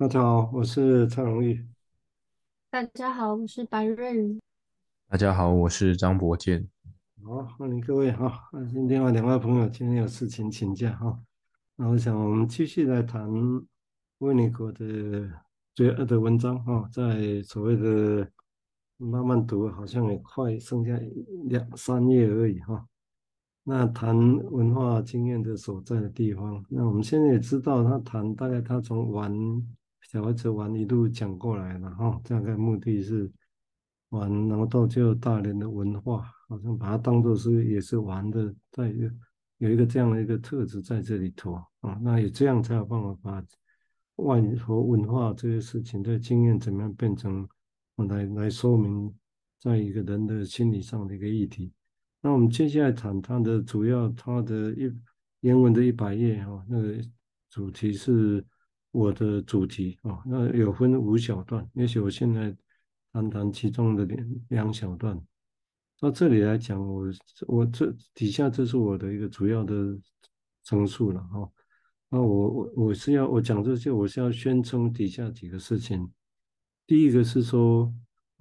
大家好，我是蔡荣玉。大家好，我是白瑞宇。大家好，我是张博健。好，欢迎各位哈。另外两位朋友今天有事情请假哈。那我想我们继续来谈温尼国的最后的文章哈，在所谓的慢慢读，好像也快剩下两三页而已哈。那谈文化经验的所在的地方，那我们现在也知道，他谈大概他从玩小孩子玩一路讲过来了哈，大概目的是玩，然后到最后大人的文化，好像把它当做是也是玩的，在有一个这样的一个特质在这里头啊，那也这样才有办法把外和文化这些事情的经验怎么样变成来来说明，在一个人的心理上的一个议题。那我们接下来谈它的主要，它的一原文的一百页哈，那个主题是我的主题啊，那有分五小段，也许我现在谈谈其中的两两小段。到这里来讲，我我这底下这是我的一个主要的陈述了哈。那我我我是要我讲这些，我是要宣称底下几个事情。第一个是说。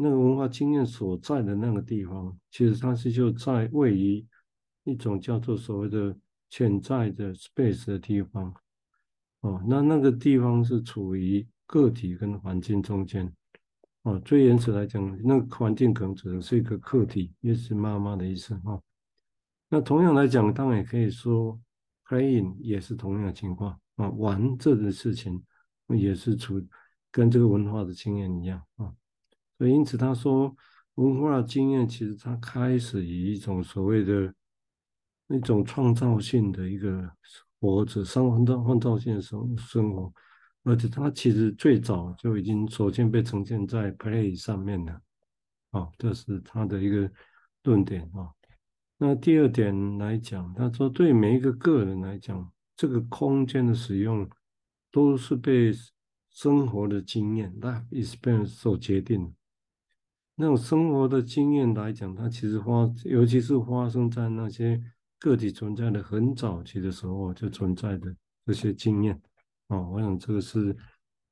那个文化经验所在的那个地方，其实它是就在位于一种叫做所谓的潜在的 space 的地方，哦，那那个地方是处于个体跟环境中间，哦，最原始来讲，那个环境可能只能是一个客体，也是妈妈的意思哈。那同样来讲，当然也可以说 playing 也是同样的情况啊，玩这个事情也是处跟这个文化的经验一样啊。所以，因此他说，文化经验其实它开始以一种所谓的那种创造性的一个活着，生活的创造性的生生活，而且它其实最早就已经首先被呈现在 play 上面了，啊，这是他的一个论点啊。那第二点来讲，他说对每一个个人来讲，这个空间的使用都是被生活的经验 life experience 所决定的。那种生活的经验来讲，它其实发，尤其是发生在那些个体存在的很早期的时候就存在的这些经验，哦，我想这个是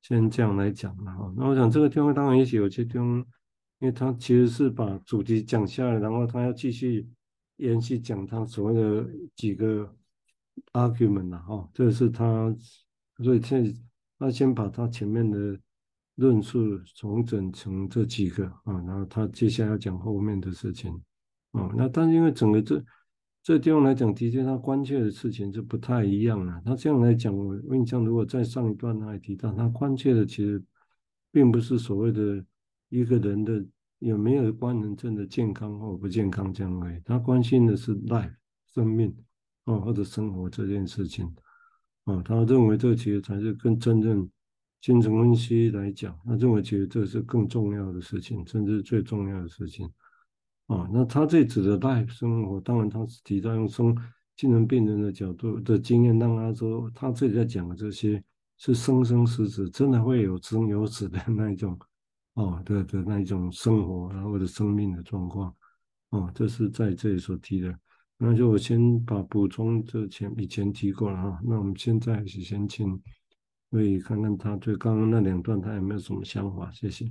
先这样来讲的哈。那我想这个地方当然也许有些地方，因为他其实是把主题讲下来，然后他要继续延续讲他所谓的几个 argument 了哈。这是他，所以现在他先把他前面的。论述重整成这几个啊，然后他接下来要讲后面的事情啊。那但是因为整个这这地方来讲，的确他关切的事情就不太一样了。他这样来讲，我印象如果在上一段他也提到，他关切的其实并不是所谓的一个人的有没有官能症的健康或不健康这样而已。他关心的是 life 生命哦，或者生活这件事情啊。他认为这其实才是更真正。精神分析来讲，他认为其实这是更重要的事情，甚至最重要的事情啊。那他这指的 life 生活，当然他是提到用生精神病人的角度的经验，让他说他这里在讲的这些是生生死死，真的会有生有死的那一种哦的的那一种生活，然后或者生命的状况哦，这是在这里所提的。那就我先把补充这前以前提过了哈，那我们现在是先请。可以看看他对刚刚那两段，他有没有什么想法？谢谢。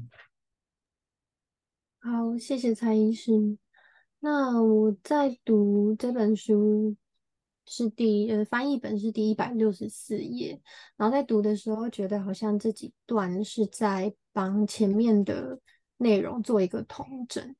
好，谢谢蔡医师。那我在读这本书是第呃翻译本是第一百六十四页，然后在读的时候觉得好像这几段是在帮前面的内容做一个统整。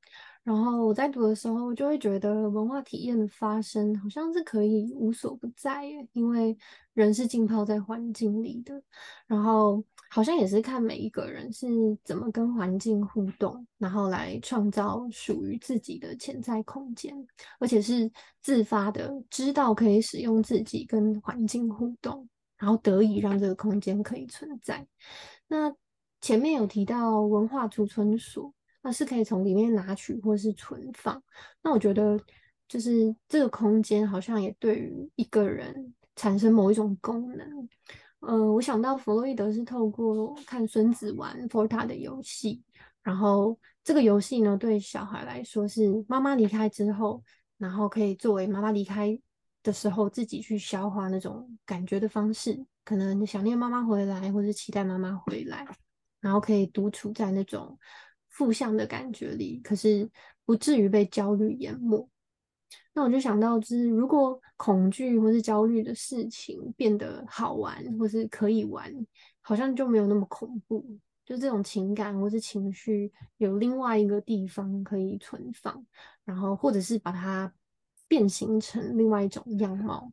然后我在读的时候，我就会觉得文化体验的发生好像是可以无所不在耶，因为人是浸泡在环境里的。然后好像也是看每一个人是怎么跟环境互动，然后来创造属于自己的潜在空间，而且是自发的知道可以使用自己跟环境互动，然后得以让这个空间可以存在。那前面有提到文化储存所。是可以从里面拿取或是存放。那我觉得，就是这个空间好像也对于一个人产生某一种功能。呃，我想到弗洛伊德是透过看孙子玩 Forta 的游戏，然后这个游戏呢，对小孩来说是妈妈离开之后，然后可以作为妈妈离开的时候自己去消化那种感觉的方式，可能想念妈妈回来，或是期待妈妈回来，然后可以独处在那种负向的感觉里，可是不至于被焦虑淹没。那我就想到，就是如果恐惧或是焦虑的事情变得好玩，或是可以玩，好像就没有那么恐怖。就这种情感或是情绪有另外一个地方可以存放，然后或者是把它变形成另外一种样貌。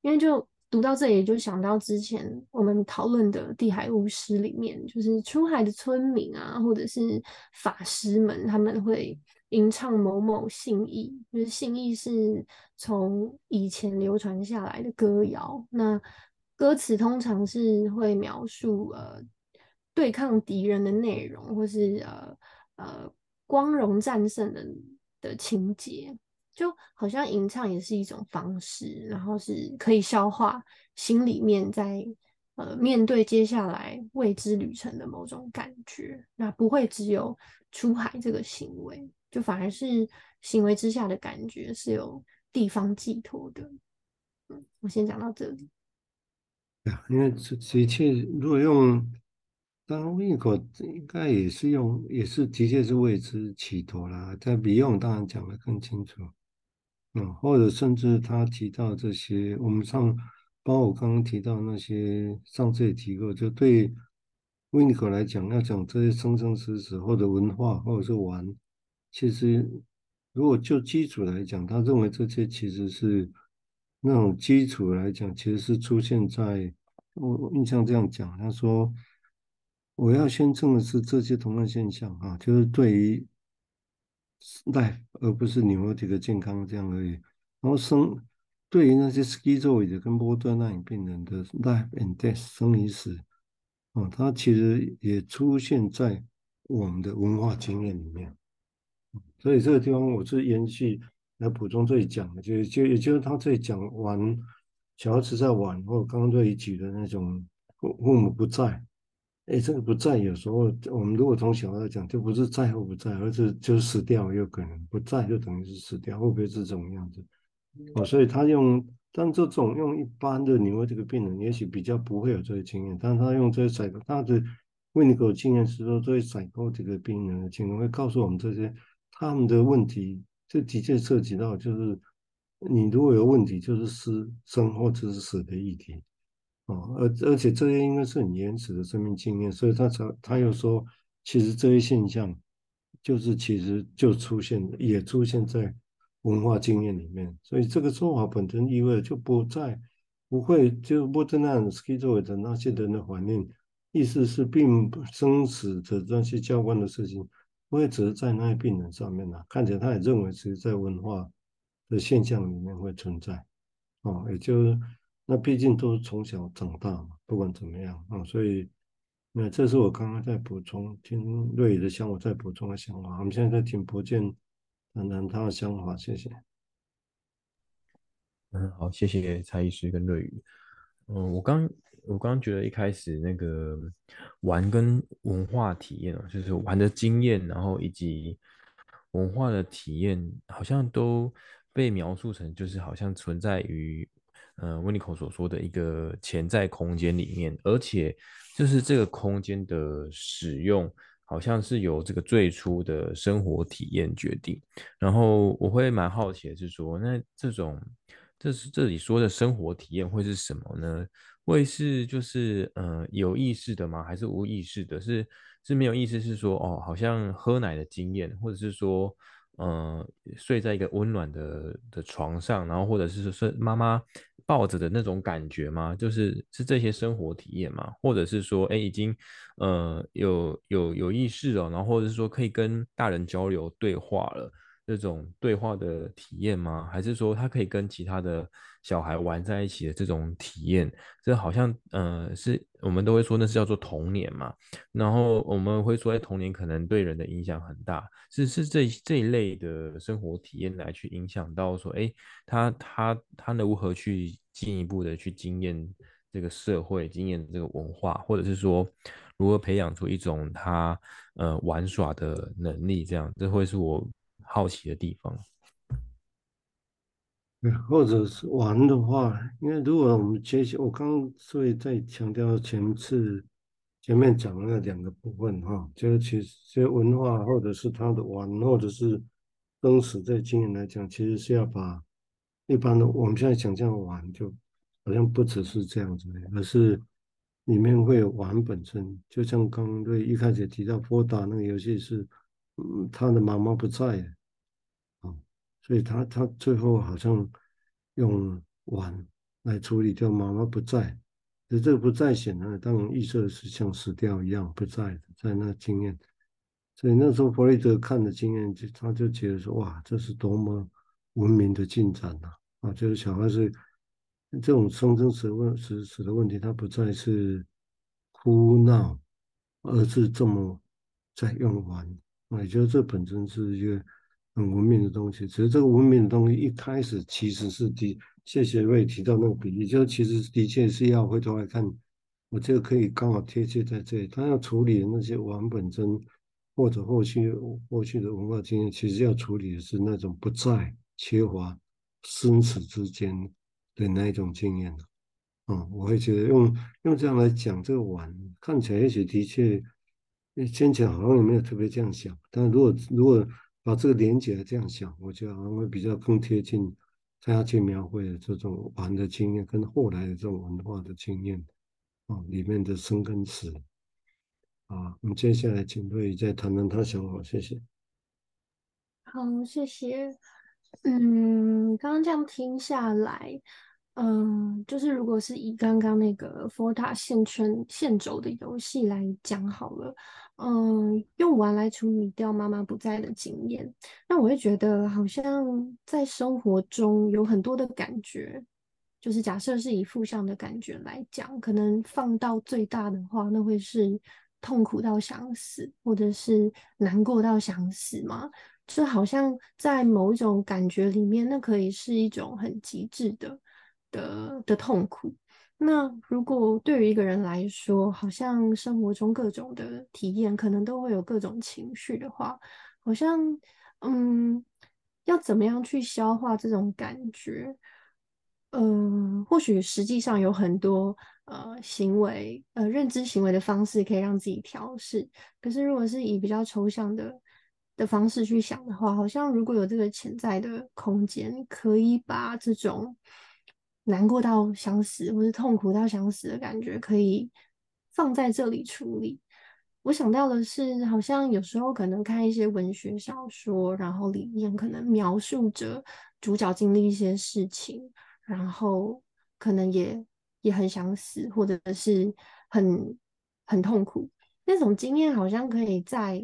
因为就读到这里，就想到之前我们讨论的地海巫师里面，就是出海的村民啊，或者是法师们，他们会吟唱某某信义，就是信义是从以前流传下来的歌谣。那歌词通常是会描述呃。对抗敌人的内容，或是呃呃光荣战胜的的情节，就好像吟唱也是一种方式，然后是可以消化心里面在呃面对接下来未知旅程的某种感觉，那不会只有出海这个行为，就反而是行为之下的感觉是有地方寄托的。嗯，我先讲到这里。因为这这一切如果用。当然，维尼口应该也是用，也是的确是为之企图啦。但比用当然讲得更清楚，嗯，或者甚至他提到这些，我们上，包括我刚刚提到那些，上次也提过，就对维尼口来讲，要讲这些生生死死或者文化或者是玩，其实如果就基础来讲，他认为这些其实是那种基础来讲，其实是出现在我我印象这样讲，他说。我要宣称的是，这些同样现象啊，就是对于 life 而不是 neurotic 健康这样而已。然后生对于那些 schizoid 跟 borderline 病人的 life and death 生与死啊，它其实也出现在我们的文化经验里面。所以这个地方我是延续来补充这里讲的，就就也就是他这里讲完小孩子在玩，或者刚刚这里举的那种父母不在。哎，这个不在，有时候我们如果从小来讲，就不是在或不在，而是就死掉，有可能不在就等于是死掉，会不会是这种样子？哦，所以他用，但这种用一般的你问这个病人，也许比较不会有这个经验，但他用这些采购，他的维尼口经验是说，这些采购这个病人的经验会告诉我们这些他们的问题，这的确涉及到就是你如果有问题，就是死生或者是死的议题。哦，而而且这些应该是很原始的生命经验，所以他才他又说，其实这些现象就是其实就出现也出现在文化经验里面，所以这个说法本身意味就不再不会就不真那样 schizoid 的那些人的反应，意思是并不生死的那些教官的事情，不会只是在那些病人上面啊，看起来他也认为其实在文化的现象里面会存在，哦，也就是。那毕竟都是从小长大嘛，不管怎么样啊、所以那这是我刚刚在补充，听瑞宇的想法再补充的想法。我们现在在听博建谈谈他的想法，谢谢。嗯，好，谢谢蔡医师跟瑞宇。嗯，我刚我刚觉得一开始那个玩跟文化体验啊，就是玩的经验，然后以及文化的体验，好像都被描述成就是好像存在于。嗯，维尼口所说的一个潜在空间里面，而且就是这个空间的使用，好像是由这个最初的生活体验决定。然后我会蛮好奇的是说，那这种这是这里说的生活体验会是什么呢？会是就是嗯有意识的吗？还是无意识的？是是没有意识？是说哦，好像喝奶的经验，或者是说嗯睡在一个温暖的的床上，然后或者是说妈妈。抱着的那种感觉吗？就是是这些生活体验吗？或者是说，哎，已经呃有有有意识了，然后或者是说可以跟大人交流对话了，这种对话的体验吗？还是说他可以跟其他的小孩玩在一起的这种体验？这好像呃是我们都会说那是叫做童年嘛。然后我们会说，哎，童年可能对人的影响很大，是是这这一类的生活体验来去影响到说，哎。他他他如何去进一步的去经验这个社会，经验这个文化，或者是说如何培养出一种他呃玩耍的能力？这样，这会是我好奇的地方。对，或者是玩的话，因为如果我们接下，我刚所以在强调前次前面讲的那两个部分哈，就是其实这些文化或者是他的玩，或者是生死这经验来讲，其实是要把一般的我们现在想象玩，就好像不只是这样子的，而是里面会有玩本身，就像刚对一开始提到波达那个游戏是，嗯，他的妈妈不在。所以他他最后好像用碗来处理掉妈妈不在，可是这个不在显然当然预设是像死掉一样不在的，在那经验。所以那时候弗雷德看的经验，就他就觉得说哇，这是多么文明的进展呐！啊，就是小孩子这种生生死问死死的问题，他不再是哭闹，而是这么在用碗。我觉得这本身是一个。很文明的东西，只是这个文明的东西一开始其实是的，谢谢瑞提到那个比喻，就其实的确是要回头来看，我这个可以刚好贴切在这里，他要处理的那些玩本真或者后续后续的文化经验，其实要处理的是那种不在缺乏生死之间的那一种经验。嗯，我会觉得用用这样来讲这个碗，看起来也许的确，先前好像也没有特别这样想，但如果如果。把这个连结这样想，我觉得好像会比较更贴近他要去描绘的这种玩的经验，跟后来的这种文化的经验啊，里面的生跟死啊。我们接下来请瑞再谈谈他想法，谢谢。好，谢谢。嗯，刚刚这样听下来。嗯，就是如果是以刚刚那个佛塔线圈线轴的游戏来讲好了，嗯，用完来处理掉妈妈不在的经验，那我会觉得好像在生活中有很多的感觉，就是假设是以负向的感觉来讲，可能放到最大的话，那会是痛苦到想死，或者是难过到想死嘛，就好像在某一种感觉里面，那可以是一种很极致的。的的痛苦。那如果对于一个人来说，好像生活中各种的体验，可能都会有各种情绪的话，好像嗯，要怎么样去消化这种感觉？嗯、或许实际上有很多呃行为呃认知行为的方式可以让自己调试。可是如果是以比较抽象的的方式去想的话，好像如果有这个潜在的空间，可以把这种。难过到想死，或是痛苦到想死的感觉，可以放在这里处理。我想到的是，好像有时候可能看一些文学小说，然后里面可能描述着主角经历一些事情，然后可能也也很想死，或者是很很痛苦。那种经验好像可以在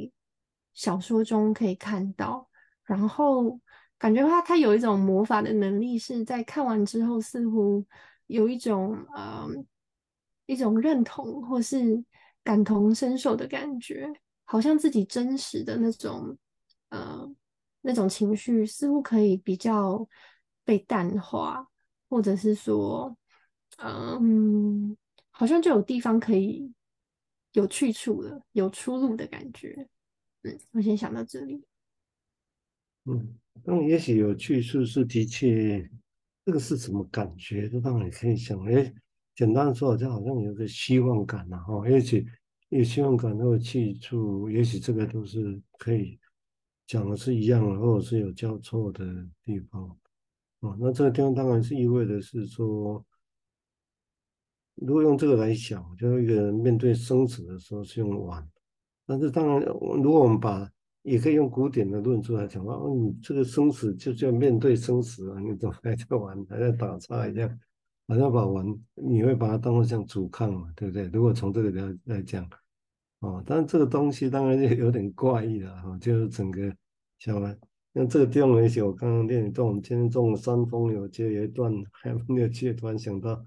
小说中可以看到，然后。感觉他他有一种魔法的能力，是在看完之后似乎有一种呃一种认同或是感同身受的感觉，好像自己真实的那种呃那种情绪似乎可以比较被淡化，或者是说嗯好像就有地方可以有去处了，有出路的感觉。嗯，我先想到这里。嗯。那也许有去处是的确，这个是什么感觉？这当然可以想，哎，简单的说，就好像有个希望感呐，哈，也许有希望感，有去处，也许这个都是可以讲的是一样的，或者是有交错的地方，哦，那这个地方当然是意味的是说，如果用这个来想，就一个人面对生死的时候是用玩，但是当然，如果我们把也可以用古典的论述来讲话，哦，你这个生死就叫面对生死啊，你怎么还在玩，还在打岔一样，好像把玩，你会把它当做像阻抗嘛，对不对？如果从这个来来讲，哦，但是这个东西当然就有点怪异了哈、哦，就是整个，晓得吗？像这个地方有一些，我刚刚练一段，我们今天中午山风有接有一段还没有接，突然想到，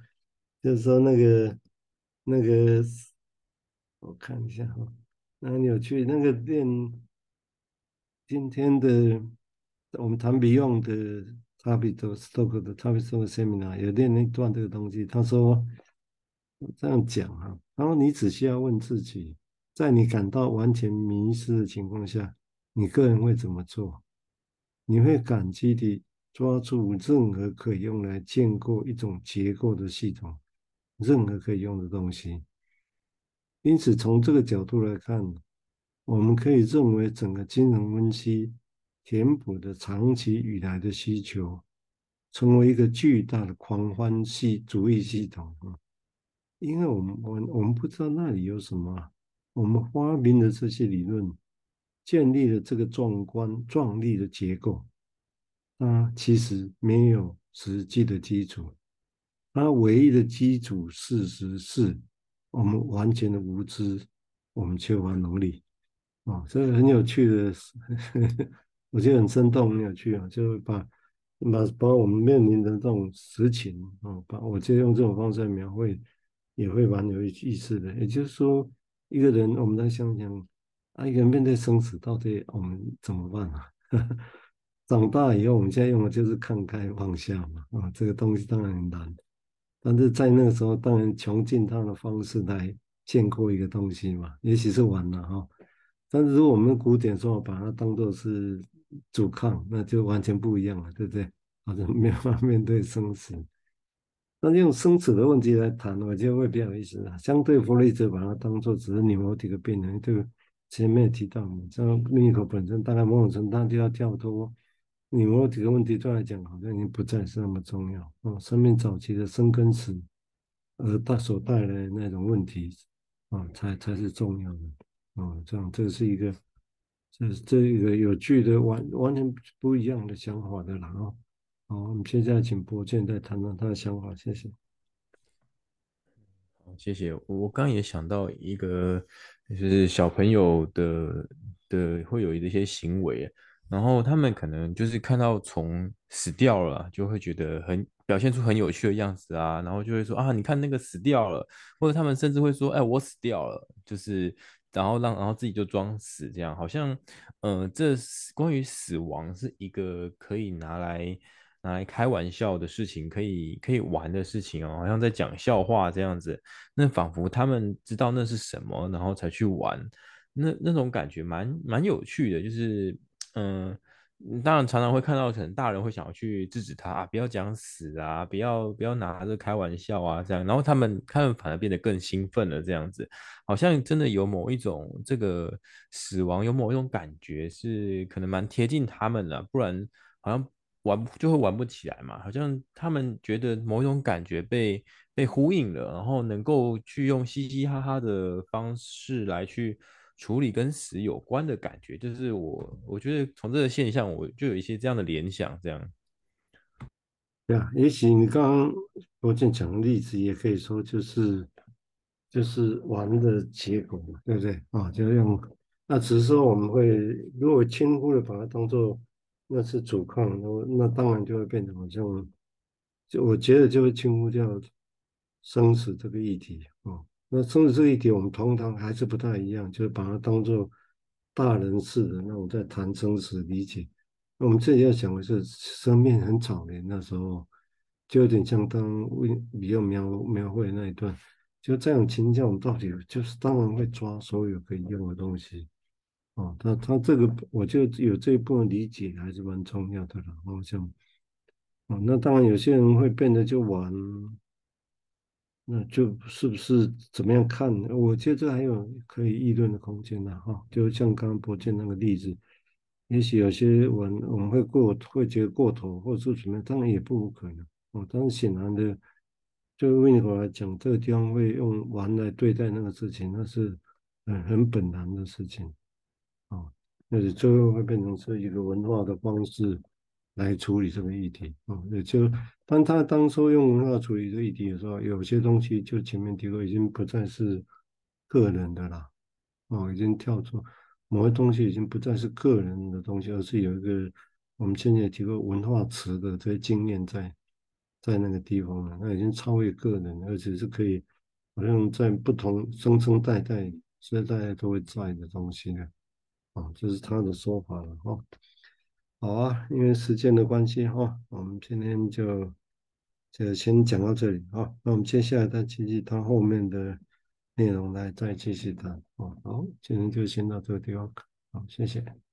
就是说那个那个，我看一下哈，那很有趣，那个练。今天的我们谈 Beyond 的 Tavistock Stock 的 Tavistock Seminar 有练那段这个东西，他说这样讲哈，然后你只需要问自己，在你感到完全迷失的情况下，你个人会怎么做？你会感激地抓住任何可以用来建构一种结构的系统，任何可以用的东西。因此，从这个角度来看，我们可以认为整个金融分析填补的长期以来的需求，成为一个巨大的狂欢系主义系统啊！因为我们我们我们不知道那里有什么，我们发明的这些理论，建立了这个壮观壮丽的结构。它其实没有实际的基础，它唯一的基础事实是我们完全的无知，我们缺乏能力啊！这个很有趣的，我觉得很生动，很有趣啊！就把把把我们面临的这种实情啊，把我就用这种方式来描绘，也会蛮有意思的。也就是说，一个人，我们在想想啊，一个人面对生死，到底我们怎么办啊？长大以后，我们现在用的就是看开放下嘛，啊，这个东西当然很难，但是在那个时候，当然穷尽他的方式来建构一个东西嘛，也许是晚了哈。但是如果我们古典说把它当做是阻抗，那就完全不一样了，对不对？好像没有办法面对生死，那用生死的问题来谈，我觉得会比较有意思啊。相对弗洛伊德把它当做只是 neurotic 某几个病人，对前面提到嘛，像维尼口本身，大概某种程度他就要跳脱。你某几个问题对来讲，好像已经不再是那么重要哦。生命早期的生跟死，而它所带来的那种问题啊，才才是重要的哦。这样，这是一个，这是这一个有趣的完完全不一样的想法的啦。哦，好，我们现在请博建再谈谈他的想法，谢谢。好，谢谢。我刚刚也想到一个，就是小朋友的的会有一些行为。然后他们可能就是看到虫死掉了，就会觉得很表现出很有趣的样子啊，然后就会说啊，你看那个死掉了，或者他们甚至会说，哎，我死掉了，就是然后让然后自己就装死这样，好像嗯、呃，这关于死亡是一个可以拿来拿来开玩笑的事情，可以可以玩的事情哦，好像在讲笑话这样子，那仿佛他们知道那是什么，然后才去玩，那那种感觉蛮蛮有趣的，就是。嗯，当然常常会看到，可能大人会想要去制止他啊，不要讲死啊，不要不要拿着开玩笑啊，这样，然后他们他们反而变得更兴奋了，这样子，好像真的有某一种这个死亡有某一种感觉是可能蛮贴近他们的，不然好像玩就会玩不起来嘛，好像他们觉得某一种感觉被被呼应了，然后能够去用嘻嘻哈哈的方式来去。处理跟死有关的感觉，就是我我觉得从这个现象，我就有一些这样的联想，这样。对啊，也许你刚刚博建讲的例子，也可以说就是就是玩的结果嘛，对不对啊？就用那只是说我们会如果轻忽的把它当做那是主抗，那那当然就会变成好像就我觉得就会轻忽掉生死这个议题啊。那生死这一点，我们通常还是不太一样，就是把它当做大人似的那种在谈生死理解。那我们这里要讲的是生命很早年那时候，就有点像当为比较描描绘那一段，就这样情况，我们到底就是当然会抓所有可以用的东西。哦，他他这个我就有这一部分理解还是蛮重要的了。好像，哦，那当然有些人会变得就玩。那就是不是怎么样看？我觉得这还有可以议论的空间呢，哈。就像刚刚博建那个例子，也许有些我我们会过会觉得过头，或者说怎么样，当然也不可能哦。但是显然的，就维尼口来讲，这个地方会用玩来对待那个事情，那是很很本能的事情啊。那你最后会变成是一个文化的方式。来处理这个议题。啊，也就当他当初用文化处理这个议题的时候，有些东西就前面提过，已经不再是个人的了，哦，已经跳出某些东西，已经不再是个人的东西，而是有一个我们现在提过文化词的这些经验在在那个地方了，那已经超越个人，而且是可以好像在不同生生代代世代都会在的东西呢，啊，这是他的说法了。哈。好啊，因为时间的关系哈，我们今天就就先讲到这里啊。那我们接下来再继续谈后面的内容来再继续谈。哦，好，今天就先到这个地方，好，谢谢。